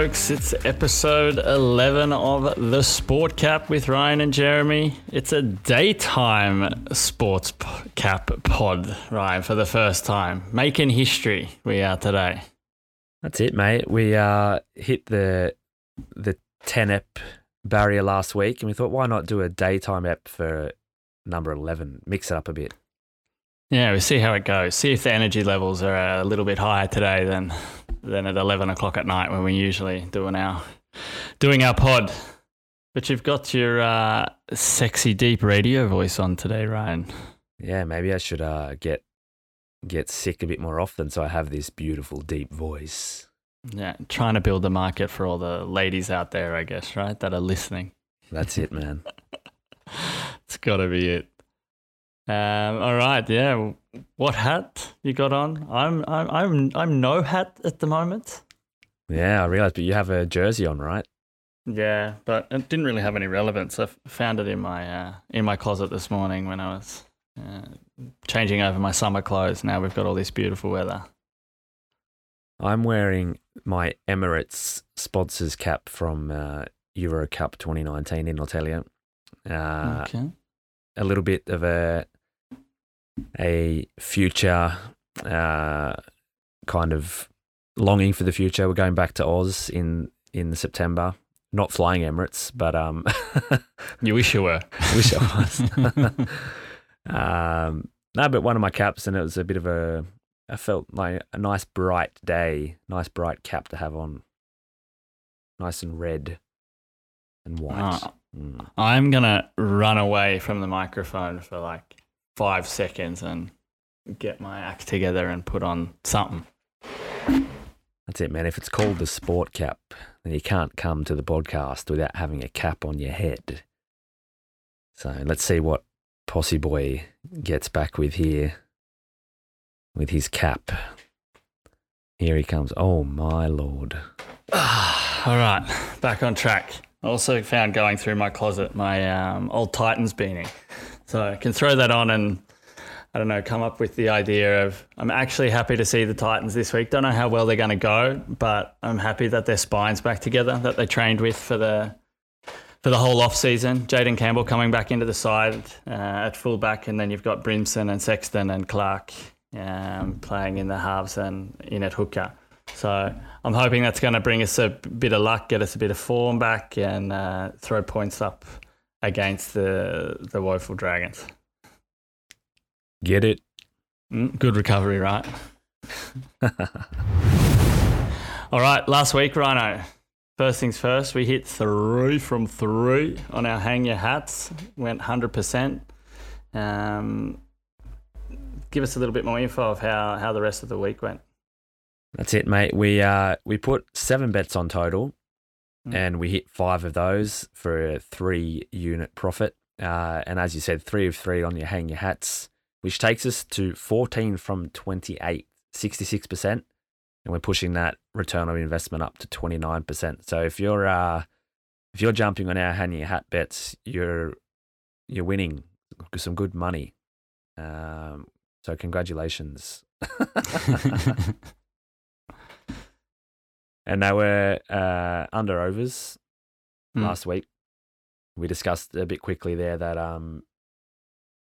Folks. It's episode 11 of the Sport Cap with Ryan and Jeremy. It's a daytime sports cap pod, Ryan, for the first time. Making history, we are today. That's it, mate. We uh, hit the the 10 ep barrier last week, and we thought, why not do a daytime ep for number 11? Mix it up a bit. Yeah, we see how it goes. See if the energy levels are a little bit higher today than than at eleven o'clock at night when we're usually doing our doing our pod. But you've got your uh, sexy deep radio voice on today, Ryan. Yeah, maybe I should uh, get get sick a bit more often so I have this beautiful deep voice. Yeah, trying to build the market for all the ladies out there, I guess, right? That are listening. That's it, man. it's got to be it. Um, all right, yeah. What hat you got on? I'm I'm I'm I'm no hat at the moment. Yeah, I realized, but you have a jersey on, right? Yeah, but it didn't really have any relevance. I found it in my uh, in my closet this morning when I was uh, changing over my summer clothes. Now we've got all this beautiful weather. I'm wearing my Emirates sponsors cap from uh, Euro Cup 2019 in Italia. Uh, okay. A little bit of a a future uh, kind of longing for the future. We're going back to Oz in in September. Not flying Emirates, but um, you wish you were. wish I was. um, no, but one of my caps, and it was a bit of a. I felt like a nice bright day, nice bright cap to have on, nice and red and white. Oh, mm. I'm gonna run away from the microphone for like five seconds and get my act together and put on something. That's it, man. If it's called the sport cap, then you can't come to the podcast without having a cap on your head. So let's see what Posse Boy gets back with here with his cap. Here he comes. Oh, my lord. All right, back on track. I also found going through my closet my um, old Titans beanie. So I can throw that on and I don't know, come up with the idea of I'm actually happy to see the Titans this week. Don't know how well they're going to go, but I'm happy that their spine's back together that they trained with for the for the whole off season. Jayden Campbell coming back into the side uh, at fullback, and then you've got Brimson and Sexton and Clark um, playing in the halves and in at hooker. So I'm hoping that's going to bring us a bit of luck, get us a bit of form back, and uh, throw points up against the the woeful Dragons. Get it? Mm, good recovery, right? All right, last week, Rhino. First things first, we hit three from three on our hang your hats. Went hundred percent. Um, give us a little bit more info of how how the rest of the week went. That's it, mate. We uh we put seven bets on total, mm. and we hit five of those for a three unit profit. Uh, and as you said, three of three on your hang your hats which takes us to 14 from 28, 66%. And we're pushing that return on investment up to 29%. So if you're uh, if you're jumping on our hang your hat bets, you're you're winning some good money. Um, so congratulations. and they were uh, under overs mm. last week. We discussed a bit quickly there that um,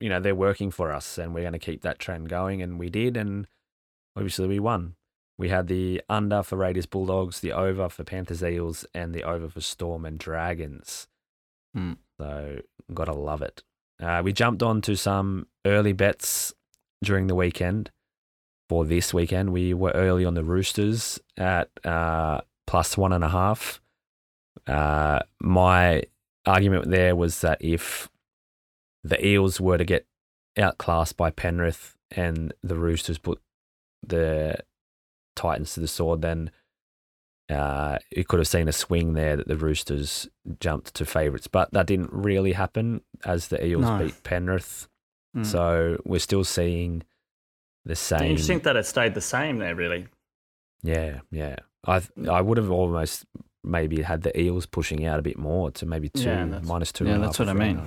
you know, they're working for us and we're going to keep that trend going. And we did. And obviously we won. We had the under for Raiders Bulldogs, the over for Panthers Eels, and the over for Storm and Dragons. Mm. So, gotta love it. Uh, we jumped on to some early bets during the weekend. For this weekend, we were early on the Roosters at uh, plus one and a half. Uh, my argument there was that if the Eels were to get outclassed by Penrith and the Roosters put the Titans to the sword, then uh, you could have seen a swing there that the Roosters jumped to favourites. But that didn't really happen as the Eels no. beat Penrith. Mm. So we're still seeing the same. Do you think that it stayed the same there, really? Yeah, yeah. I I would have almost maybe had the Eels pushing out a bit more to maybe two yeah, minus two. Yeah, that's what I mean.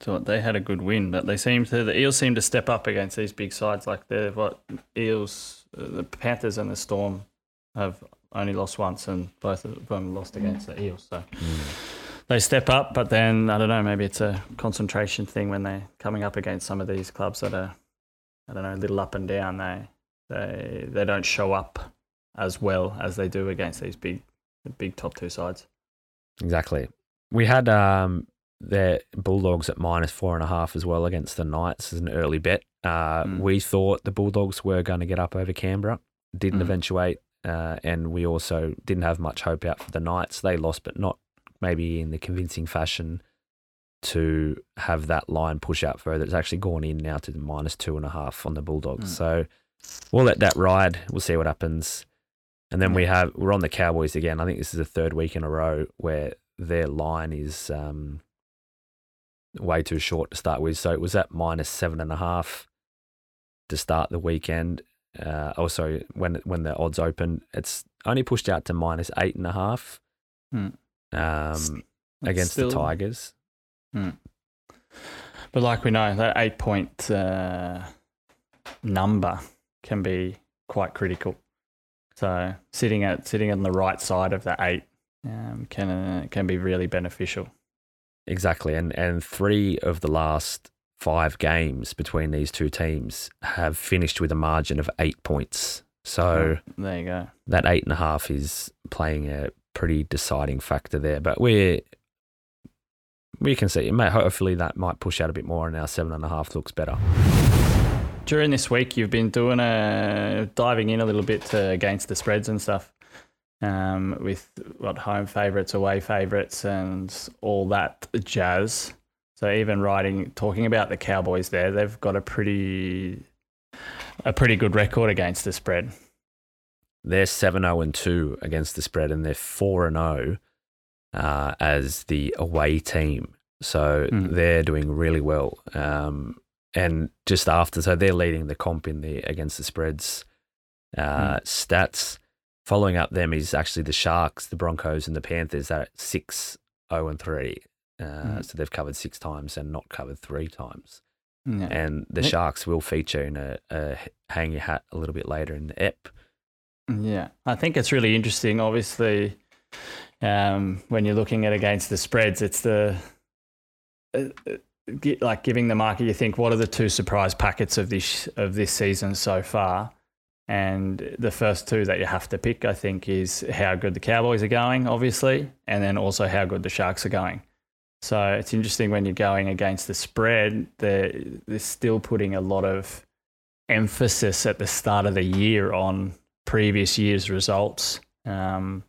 So they had a good win, but they seem to the Eels seem to step up against these big sides like the what Eels, uh, the Panthers and the Storm have only lost once, and both of them lost against the Eels. So they step up, but then I don't know. Maybe it's a concentration thing when they're coming up against some of these clubs that are, I don't know, a little up and down. They they they don't show up as well as they do against these big big top two sides. Exactly. We had um, the Bulldogs at minus four and a half as well against the Knights as an early bet. Uh, Mm. We thought the Bulldogs were going to get up over Canberra, didn't Mm. eventuate, uh, and we also didn't have much hope out for the Knights. They lost, but not maybe in the convincing fashion to have that line push out further. It's actually gone in now to the minus two and a half on the Bulldogs. Mm. So we'll let that ride. We'll see what happens. And then we have we're on the Cowboys again. I think this is the third week in a row where their line is um, way too short to start with. So it was at minus seven and a half to start the weekend. Uh, also, when when the odds open, it's only pushed out to minus eight and a half Hmm. um, It's against still- the Tigers. But like we know, that eight point uh, number can be quite critical. So sitting at sitting on the right side of the eight um, can uh, can be really beneficial. Exactly, and and three of the last five games between these two teams have finished with a margin of eight points. So there you go. that eight and a half is playing a pretty deciding factor there. But we we can see it may hopefully that might push out a bit more, and our seven and a half looks better. During this week, you've been doing a diving in a little bit to against the spreads and stuff, um, with what home favourites, away favourites, and all that jazz. So even writing, talking about the Cowboys, there, they've got a pretty, a pretty good record against the spread. They're seven zero and two against the spread, and they're four and zero uh, as the away team. So Mm. they're doing really well. Um, and just after, so they're leading the comp in the against the spreads uh, stats. Following up them is actually the Sharks, the Broncos, and the Panthers. They're at six zero and three. Uh, Mm. So they've covered six times and not covered three times. Yeah. And the. Sharks will feature in a, a hang your hat a little bit later in the ep. Yeah, I think it's really interesting. Obviously, um, when you're looking at against the spreads, it's the uh, uh, like giving the market. You think, what are the two surprise packets of this of this season so far? And the first two that you have to pick, I think, is how good the Cowboys are going, obviously, and then also how good the Sharks are going. So it's interesting when you're going against the spread, they're, they're still putting a lot of emphasis at the start of the year on previous year's results, um,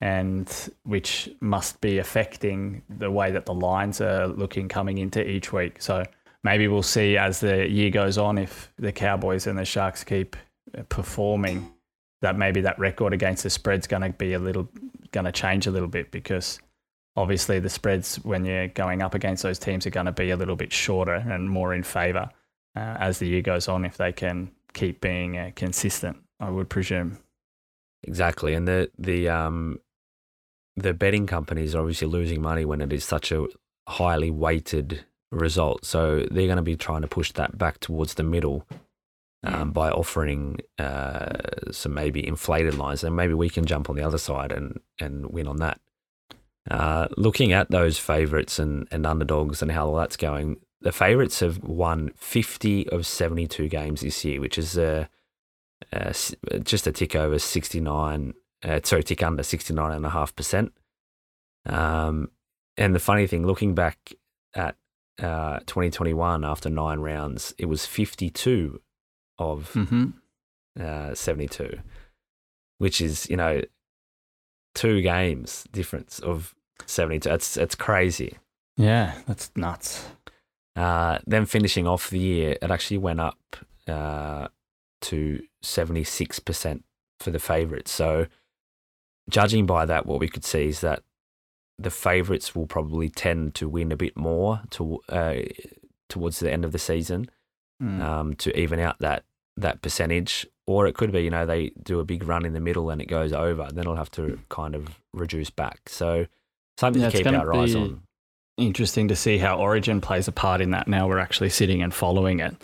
and which must be affecting the way that the lines are looking coming into each week. So maybe we'll see as the year goes on if the Cowboys and the Sharks keep uh, performing that maybe that record against the spread's going to be a little going to change a little bit because obviously the spreads when you're going up against those teams are going to be a little bit shorter and more in favor uh, as the year goes on if they can keep being uh, consistent i would presume Exactly, and the the um the betting companies are obviously losing money when it is such a highly weighted result. So they're going to be trying to push that back towards the middle um, by offering uh, some maybe inflated lines, and maybe we can jump on the other side and and win on that. Uh, looking at those favourites and, and underdogs and how all that's going, the favourites have won 50 of 72 games this year, which is uh, s- just a tick over 69, uh, sorry, tick under 69.5%. Um, and the funny thing, looking back at uh, 2021 after nine rounds, it was 52 of mm-hmm. uh, 72, which is, you know, two games difference of 72. It's, it's crazy. yeah that's nuts Uh, then finishing off the year, it actually went up uh, to 76% for the favourites. So, judging by that, what we could see is that the favourites will probably tend to win a bit more to, uh, towards the end of the season Mm. um, to even out that, that percentage. Or it could be, you know, they do a big run in the middle and it goes over. Then it'll have to kind of reduce back. So, something Yeah, to keep our eyes on. interesting to see how origin plays a part in that now we're actually sitting and following it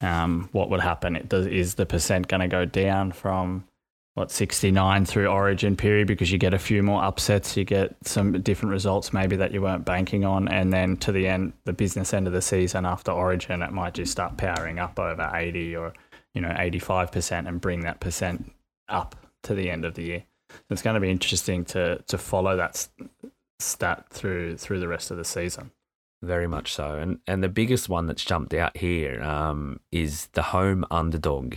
um, what would happen it does, is the percent going to go down from what 69 through origin period because you get a few more upsets you get some different results maybe that you weren't banking on and then to the end the business end of the season after origin it might just start powering up over 80 or you know 85% and bring that percent up to the end of the year. It's going to be interesting to to follow that stat through through the rest of the season. Very much so. And and the biggest one that's jumped out here um, is the home underdog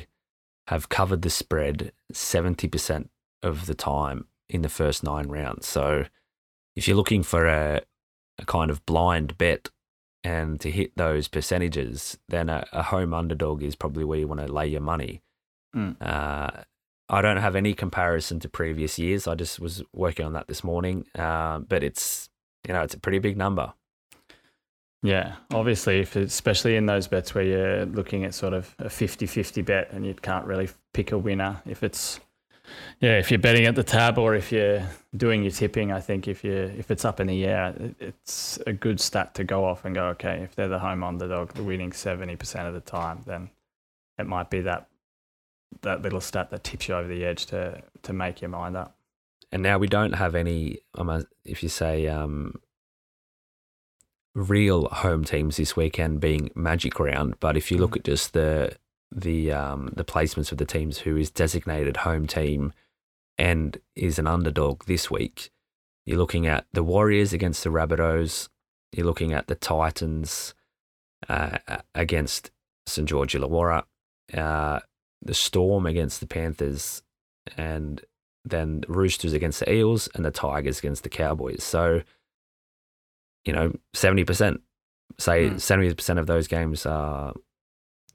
have covered the spread 70% of the time in the first nine rounds. So if you're looking for a, a kind of blind bet and to hit those percentages, then a, a home underdog is probably where you want to lay your money. Mm. Uh, I don't have any comparison to previous years. I just was working on that this morning, uh, but it's you know it's a pretty big number. Yeah, obviously, if especially in those bets where you're looking at sort of a 50-50 bet and you can't really pick a winner. If it's yeah, if you're betting at the tab or if you're doing your tipping, I think if you if it's up in the air, it's a good stat to go off and go. Okay, if they're the home underdog, the winning seventy percent of the time, then it might be that that little stat that tips you over the edge to to make your mind up. And now we don't have any. Um, if you say um, real home teams this weekend being Magic Round, but if you look mm. at just the the um, the placements of the teams who is designated home team and is an underdog this week, you're looking at the Warriors against the Rabbitohs. You're looking at the Titans uh, against St George Illawarra, uh, the Storm against the Panthers, and then Roosters against the Eels and the Tigers against the Cowboys. So you know, 70%, say mm. 70% of those games are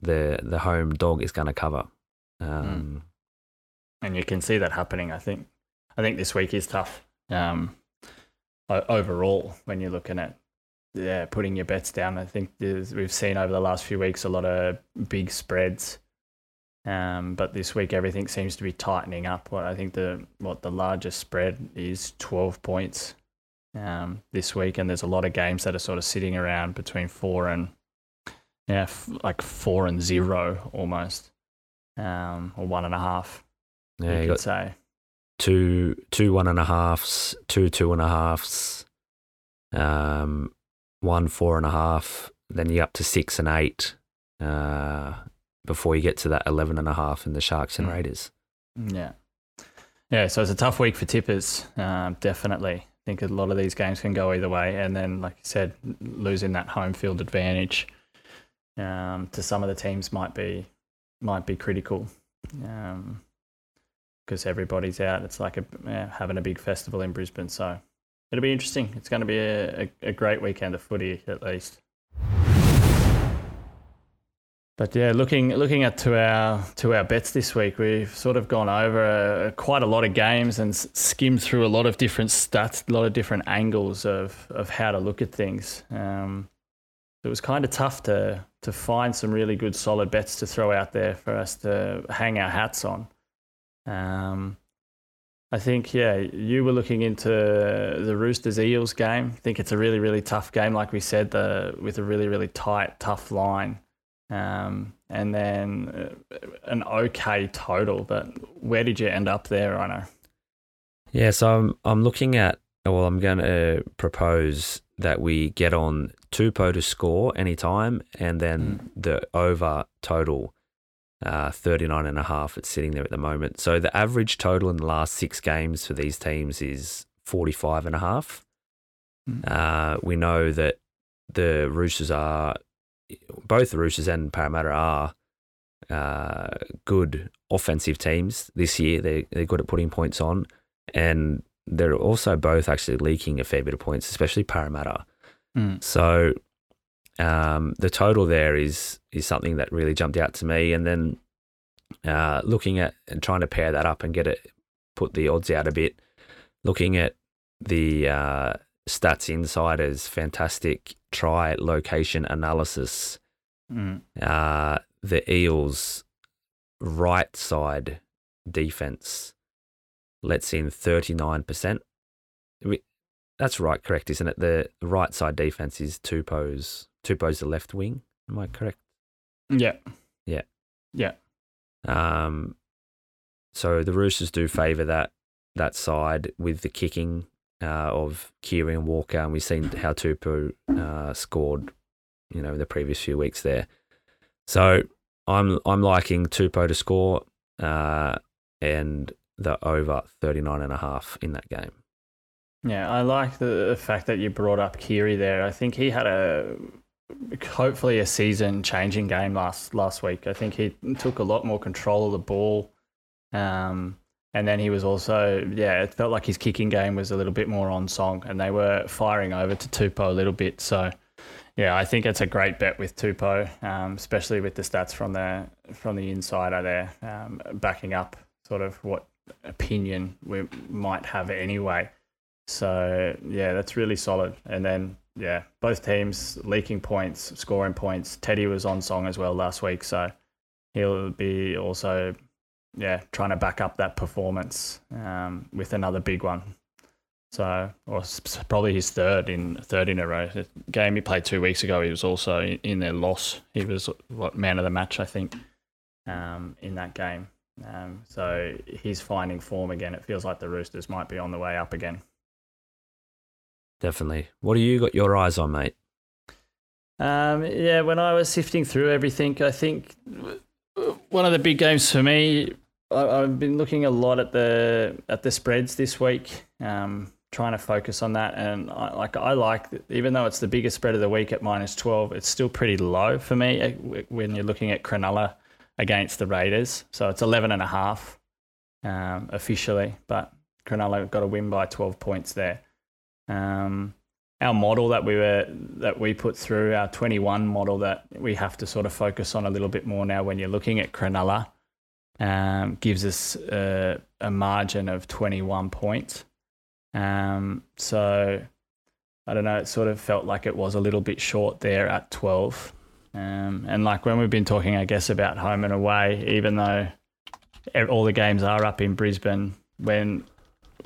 the, the home dog is going to cover. Hmm. Um, mm. And you can see that happening. I think, I think this week is tough. Um, overall, when you're looking at yeah, putting your bets down. I think we've seen over the last few weeks a lot of big spreads. Um, but this week everything seems to be tightening up. What I think the what the largest spread is twelve points um, this week, and there's a lot of games that are sort of sitting around between four and yeah, f- like four and zero almost, um, or one and a half. Yeah, you, could say two two one and a halves, two two and a halves, um, one four and a half. Then you're up to six and eight uh, before you get to that eleven and a half in the Sharks and mm. Raiders. Yeah, yeah. So it's a tough week for tippers, um, definitely think a lot of these games can go either way. And then, like you said, losing that home field advantage um, to some of the teams might be might be critical because um, everybody's out. It's like a, yeah, having a big festival in Brisbane. So it'll be interesting. It's going to be a, a, a great weekend of footy at least. But yeah, looking looking at to our to our bets this week, we've sort of gone over uh, quite a lot of games and skimmed through a lot of different stats, a lot of different angles of of how to look at things. Um, it was kind of tough to to find some really good solid bets to throw out there for us to hang our hats on. Um, I think yeah, you were looking into the Roosters Eels game. I think it's a really really tough game, like we said, the with a really really tight tough line um, and then uh, an okay total. But where did you end up there, I know? Yeah, so I'm I'm looking at. Well, I'm going to propose that we get on Tupou to score anytime, and then mm. the over total. Uh, 39 and a half it's sitting there at the moment so the average total in the last six games for these teams is 45 and a half mm. uh, we know that the roosters are both the Roosters and Parramatta are uh, good offensive teams this year. They they're good at putting points on, and they're also both actually leaking a fair bit of points, especially Parramatta. Mm. So um, the total there is is something that really jumped out to me, and then uh, looking at and trying to pair that up and get it put the odds out a bit. Looking at the uh, Stats Insider's fantastic try location analysis. Mm. Uh, the Eels' right side defense lets in 39%. That's right, correct, isn't it? The right side defense is Tupou's. Tupou's the left wing. Am I correct? Yeah. Yeah. Yeah. Um, so the Roosters do favour that that side with the kicking uh, of Keary and Walker, and we've seen how Tupou uh, scored, you know, in the previous few weeks there. So I'm I'm liking Tupou to score uh, and the over 39 and a half in that game. Yeah, I like the, the fact that you brought up Keary there. I think he had a hopefully a season changing game last last week. I think he took a lot more control of the ball. Um, and then he was also, yeah, it felt like his kicking game was a little bit more on song, and they were firing over to Tupou a little bit. So, yeah, I think it's a great bet with Tupou, um, especially with the stats from the from the insider there, um, backing up sort of what opinion we might have anyway. So yeah, that's really solid. And then yeah, both teams leaking points, scoring points. Teddy was on song as well last week, so he'll be also yeah, trying to back up that performance um, with another big one. So, or probably his third in third in a row. The game he played two weeks ago, he was also in, their loss. He was what man of the match, I think, um, in that game. Um, so he's finding form again. It feels like the Roosters might be on the way up again. Definitely. What do you got your eyes on, mate? Um, yeah, when I was sifting through everything, I think one of the big games for me I, have been looking a lot at the at the spreads this week, um, trying to focus on that. And I, like I like, even though it's the biggest spread of the week at minus twelve, it's still pretty low for me eh, when you're looking at Cronulla against the Raiders. So it's 11 and a half um, officially, but Cronulla got a win by 12 points there. Um, our model that we were that we put through our 21 model that we have to sort of focus on a little bit more now when you're looking at Cronulla um, gives us a, a, margin of 21 points. Um, so I don't know, it sort of felt like it was a little bit short there at 12. Um, and like when we've been talking, I guess, about home and away, even though all the games are up in Brisbane, when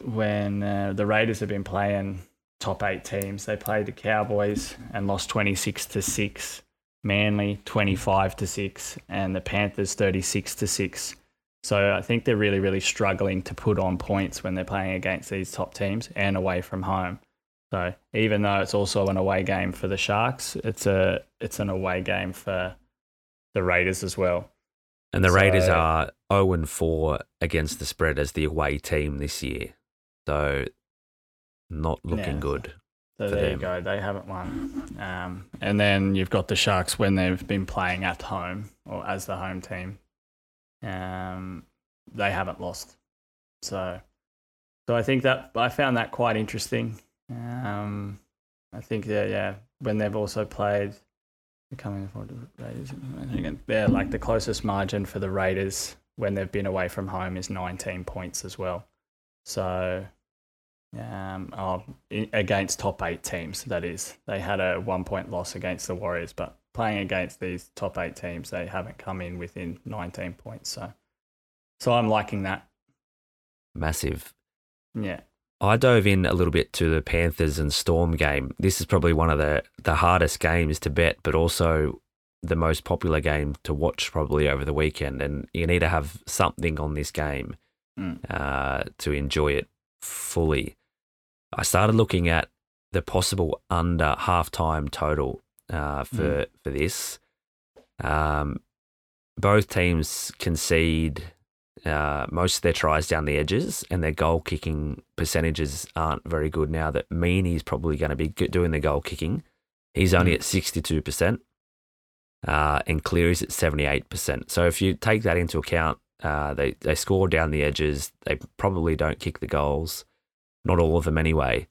when uh, the Raiders have been playing top eight teams, they played the Cowboys and lost 26 to 6. Manly 25 to 6 and the Panthers 36 to 6. So I think they're really, really struggling to put on points when they're playing against these top teams and away from home. So even though it's also an away game for the Sharks, it's a it's an away game for the Raiders as well. And the so, Raiders are 0 and 4 against the spread as the away team this year. So not looking yeah. good. So there them. you go. They haven't won. Um, and then you've got the Sharks when they've been playing at home or as the home team. Um, they haven't lost. So, so I think that I found that quite interesting. Um, I think yeah, yeah, when they've also played coming forward the Raiders, they're like the closest margin for the Raiders when they've been away from home is 19 points as well. So, um, oh, against top eight teams, that is, they had a one point loss against the Warriors, but playing against these top eight teams, they haven't come in within 19 points. So, so I'm liking that. Massive. Yeah. I dove in a little bit to the Panthers and Storm game. This is probably one of the, the hardest games to bet, but also the most popular game to watch probably over the weekend. And you need to have something on this game mm. uh, to enjoy it fully. I started looking at the possible under halftime total uh, for mm. for this. Um, both teams concede uh, most of their tries down the edges, and their goal kicking percentages aren't very good now. That Meaney's probably going to be doing the goal kicking. He's only mm. at sixty two percent, uh, and Cleary's at seventy eight percent. So if you take that into account, uh, they they score down the edges. They probably don't kick the goals, not all of them anyway.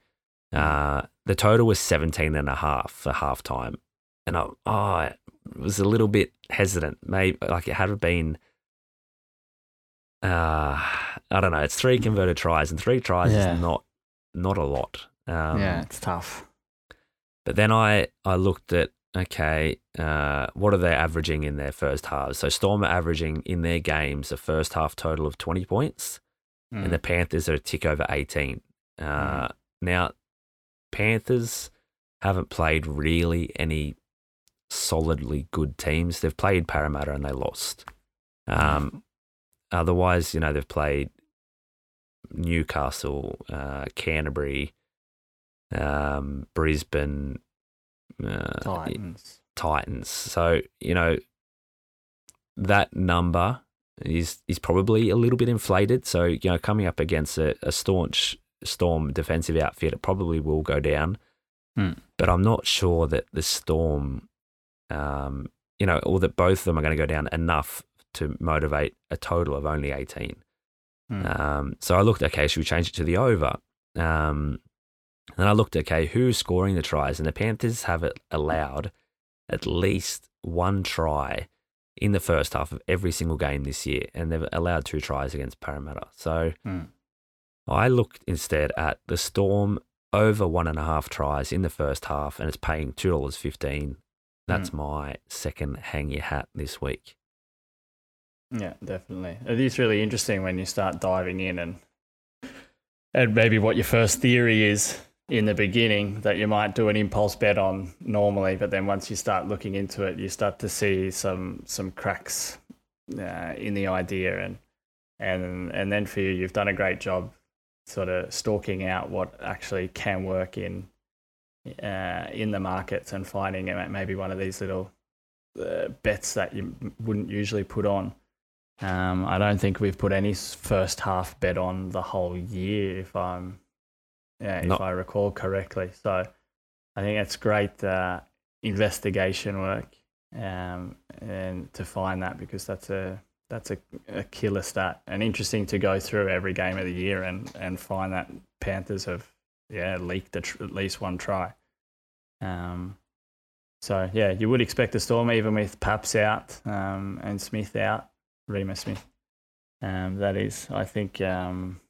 Uh, the total was 17 and a half for halftime and I, oh, I was a little bit hesitant. Maybe like it had been, uh, I don't know. It's three converted tries, and three tries yeah. is not not a lot. Um, yeah, it's tough. But then I I looked at okay, uh, what are they averaging in their first halves? So Storm are averaging in their games a first half total of twenty points, mm. and the Panthers are a tick over eighteen. Uh, mm. Now, Panthers haven't played really any solidly good teams. They've played Parramatta and they lost. Um, otherwise, you know, they've played Newcastle, uh, Canterbury, um, Brisbane, uh, Titans. Titans. So you know that number is is probably a little bit inflated. So you know, coming up against a, a staunch Storm defensive outfit, it probably will go down. Hmm. But I'm not sure that the Storm, um, you know, or that both of them are going to go down enough to motivate a total of only 18. Hmm. Um, so I looked, okay, should we change it to the over? Um, and I looked, okay, who's scoring the tries? And the Panthers have it allowed at least one try in the first half of every single game this year, and they've allowed two tries against Parramatta. So Hmm. I looked instead at the Storm over one and a half tries in the first half, and it's paying two dollars fifteen. That's my second hang your hat this week. Yeah, definitely. It is really interesting when you start diving in and and maybe what your first theory is in the beginning that you might do an impulse bet on normally, but then once you start looking into it, you start to see some some cracks uh, in the idea, and and and then for you, you've done a great job, sort of stalking out what actually can work in uh, in the markets and finding maybe one of these little uh, bets that you wouldn't usually put on. Um, I don't think we've put any first half bet on the whole year, if I'm, yeah, if. I recall correctly. So I think it's great uh, investigation work, um, and to find that because that's a that's a, a killer stat and interesting to go through every game of the year and and find that Panthers have yeah leaked tr- at least one try. Um, so yeah, you would expect a storm even with Paps out um, and Smith out, Rema Smith. Um, that is, I think, um,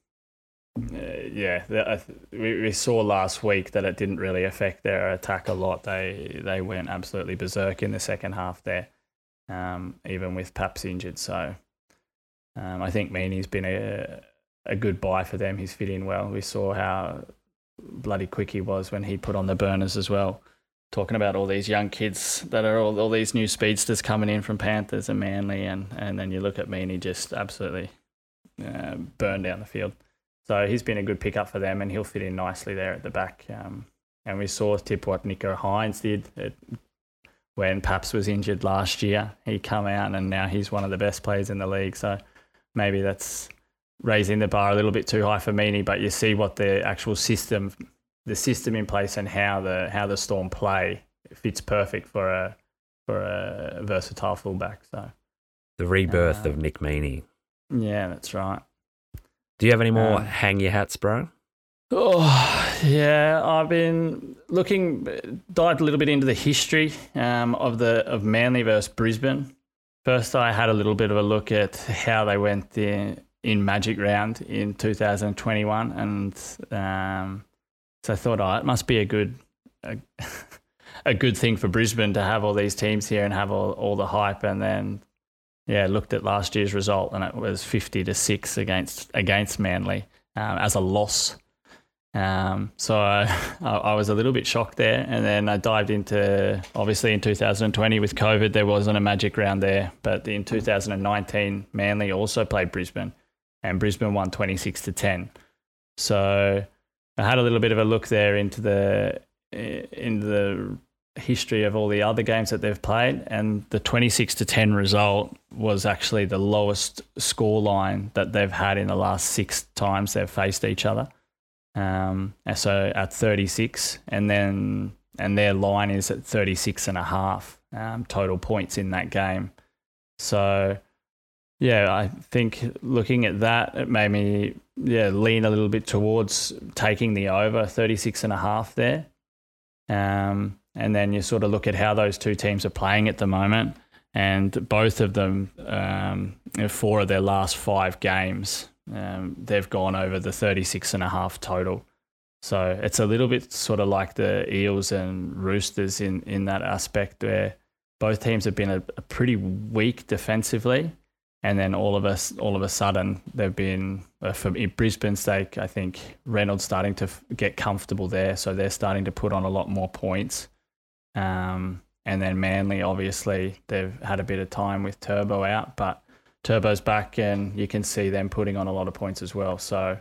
uh, yeah, the, we, we saw last week that it didn't really affect their attack a lot. They they went absolutely berserk in the second half there, um, even with Paps injured. So um, I think Meaney's been a a good buy for them. He's fit in well. We saw how bloody quick he was when he put on the burners as well talking about all these young kids that are all, all these new speedsters coming in from Panthers and Manly, and, and then you look at me and he just absolutely uh, burned down the field. So he's been a good pickup for them, and he'll fit in nicely there at the back. Um, and we saw tip what Nicho Hynes did it, when Paps was injured last year. He come out, and now he's one of the best players in the league. So maybe that's raising the bar a little bit too high for Meaney, but you see what the actual system the system in place and how the how the Storm play fits perfect for a for a versatile fullback. So The rebirth Uh, of Nick Meaney. yeah, that's right. Do you have any more um, hang your hats, bro? Oh yeah, I've been looking dived a little bit into the history um, of the of Manly versus Brisbane. First, I had a little bit of a look at how they went in, in Magic Round in 2021, and um, so I thought, oh, it must be a good a, a good thing for Brisbane to have all these teams here and have all, all the hype, and then yeah, looked at last year's result, and it was 50 to six against against Manly um, as a loss. Um, so I, I was a little bit shocked there, and then I dived into obviously in 2020 with COVID there wasn't a magic round there, but in 2019 Manly also played Brisbane, and Brisbane won 26 to 10. So I had a little bit of a look there into the in the history of all the other games that they've played, and the 26 to 10 result was actually the lowest score line that they've had in the last six times they've faced each other. Um, and so at 36, and then and their line is at 36 and a half um, total points in that game. So yeah, I think looking at that, it made me yeah lean a little bit towards taking the over 36 and a half there. Um, and then you sort of look at how those two teams are playing at the moment, and both of them, um, four of their last five games, um, they've gone over the 36 and a half total. So it's a little bit sort of like the Eels and Roosters in, in that aspect where both teams have been a, a pretty weak defensively. And then all of us, all of a sudden, they've been uh, for Brisbane's sake. I think Reynolds starting to f- get comfortable there, so they're starting to put on a lot more points. Um, and then Manly, obviously, they've had a bit of time with Turbo out, but Turbo's back, and you can see them putting on a lot of points as well. So,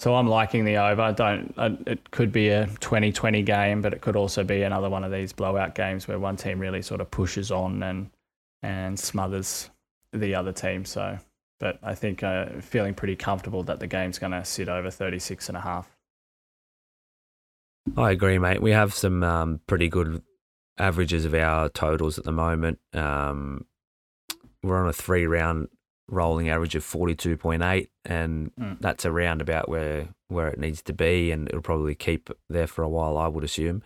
so I'm liking the over. I don't. I, it could be a 20-20 game, but it could also be another one of these blowout games where one team really sort of pushes on and and smothers the other team. So, but I think uh, feeling pretty comfortable that the game's going to sit over 36 and a half. I agree, mate. We have some um, pretty good averages of our totals at the moment. Um, we're on a three round rolling average of 42.8 and Mm. that's around about where where it needs to be and it'll probably keep there for a while I would assume.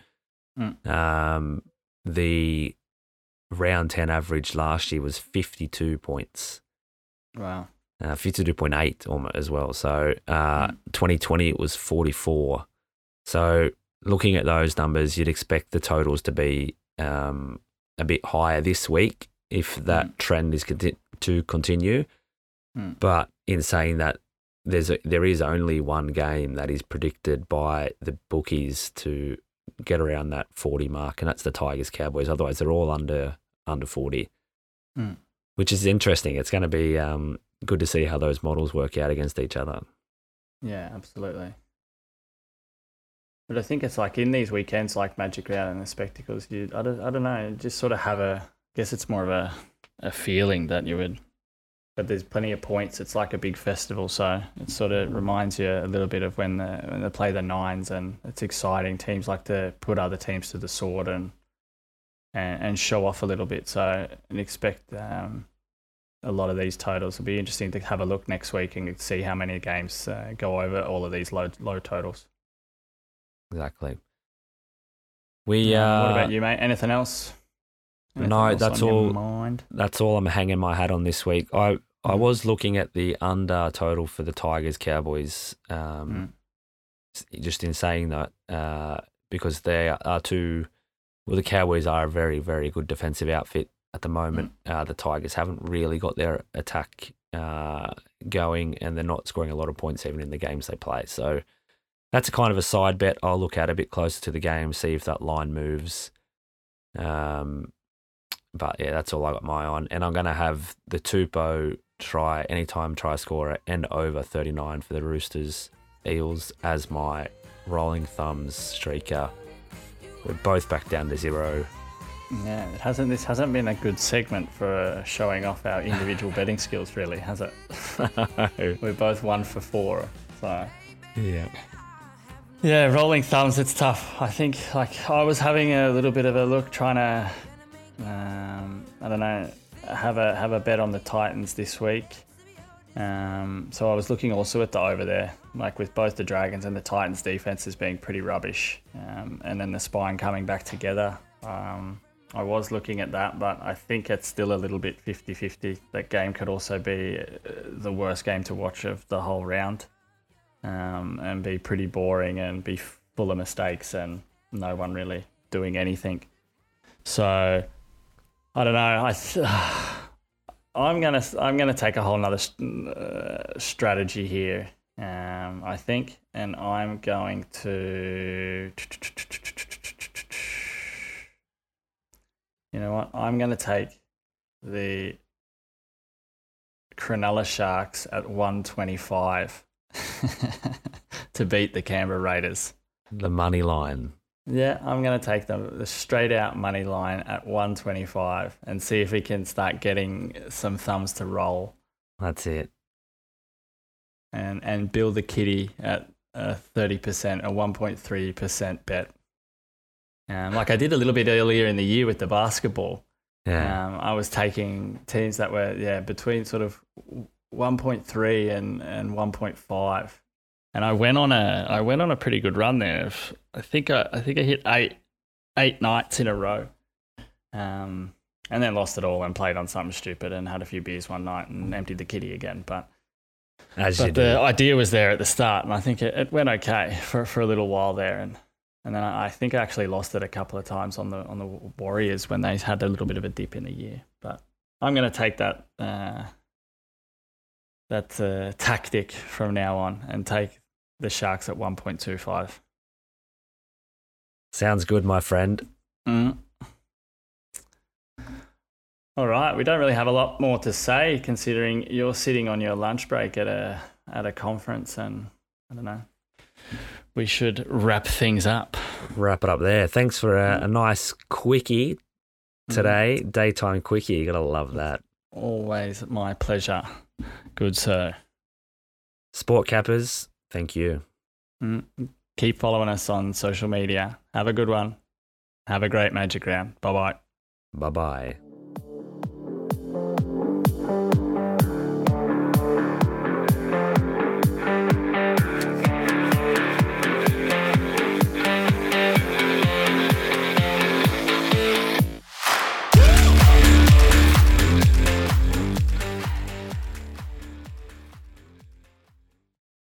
Mm. Um, the round 10 average last year was 52 points. Wow. Uh, 52.8 almost as well. So uh, Mm. 2020 it was 44. So looking at those numbers, you'd expect the totals to be um, a bit higher this week if that Mm. trend is conti- to continue. Mm. But in saying that, there's a, there is only one game that is predicted by the bookies to get around that 40 mark, and that's the Tigers Cowboys. Otherwise, they're all under under 40, Mm. which is interesting. It's going to be um, good to see how those models work out against each other. Yeah, absolutely. But I think it's like in these weekends, like Magic Round and the Spectacles, you I don't, I don't know, just sort of have a. I guess it's more of a a feeling that you would. But there's plenty of points. It's like a big festival, so it sort of reminds you a little bit of when the when they play the nines, and it's exciting. Teams like to put other teams to the sword and and, and show off a little bit. So and expect um, a lot of these totals. It'll be interesting to have a look next week and see how many games uh, go over all of these low low totals. Exactly. We Um, uh, what about you, mate? Anything else? Anything No, else that's on your all- Mind. that's all I'm hanging my hat on this week. I I Mm. was looking at the under total for the Tigers Cowboys. Um, Mm. just in saying that, uh, because they are two. Well, the Cowboys are a very very good defensive outfit at the moment. Uh, the Tigers haven't really got their attack uh, going, and they're not scoring a lot of points even in the games they play. So. That's a kind of a side bet I'll look at a bit closer to the game, see if that line moves. Um, but yeah, that's all I got my on. And I'm going to have the Tupou try anytime try scorer and over 39 for the Roosters Eels as my rolling thumbs streaker. We're both back down to zero. Yeah, it hasn't. This hasn't been a good segment for showing off our individual betting skills, really, has it? We're both one for four. So yeah. yeah, rolling thumbs. It's tough. I think like I was having a little bit of a look, trying to, um, I don't know, have a have a bet on the Titans this week. Um, so I was looking also at the over there, like with both the Dragons and the Titans defenses being pretty rubbish, um, and then the spine coming back together. Um, I was looking at that, but I think it's still a little bit 50-50. That game could also be uh, the worst game to watch of the whole round, um, and be pretty boring and be full of mistakes and no one really doing anything. So I don't know. I I'm gonna I'm gonna take a whole nother uh, strategy here. Um, I think, and I'm going to. You know what? I'm going to take the Cronulla Sharks at 125 to beat the Canberra Raiders. The money line. Yeah, I'm going to take the, the straight out money line at 125 and see if we can start getting some thumbs to roll That's it. and, and build the kitty at a 30%, a 1.3% bet. Um, like I did a little bit earlier in the year with the basketball. Yeah. Um, I was taking teams that were yeah between sort of 1.3 and and 1.5, and I went on a I went on a pretty good run there. I think I, I think I hit eight eight nights in a row, um, and then lost it all and played on something stupid and had a few beers one night and emptied the kitty again. But As but the idea was there at the start, and I think it, it went okay for, for a little while there, and and then I, I think I actually lost it a couple of times on the on the Warriors when they had a little bit of a dip in the year. But I'm going to take that uh, that uh, tactic from now on and take the Sharks at 1.25. Sounds good, my friend. Mm. All right, we don't really have a lot more to say considering you're sitting on your lunch break at a at a conference and I don't know. We should wrap things up. Wrap it up there. Thanks for a, a nice quickie today. Daytime quickie. You gotta love that. Always my pleasure. Good sir. Sport cappers, thank you. Mm. Keep following us on social media. Have a good one. Have a great magic round. Bye bye. Bye bye.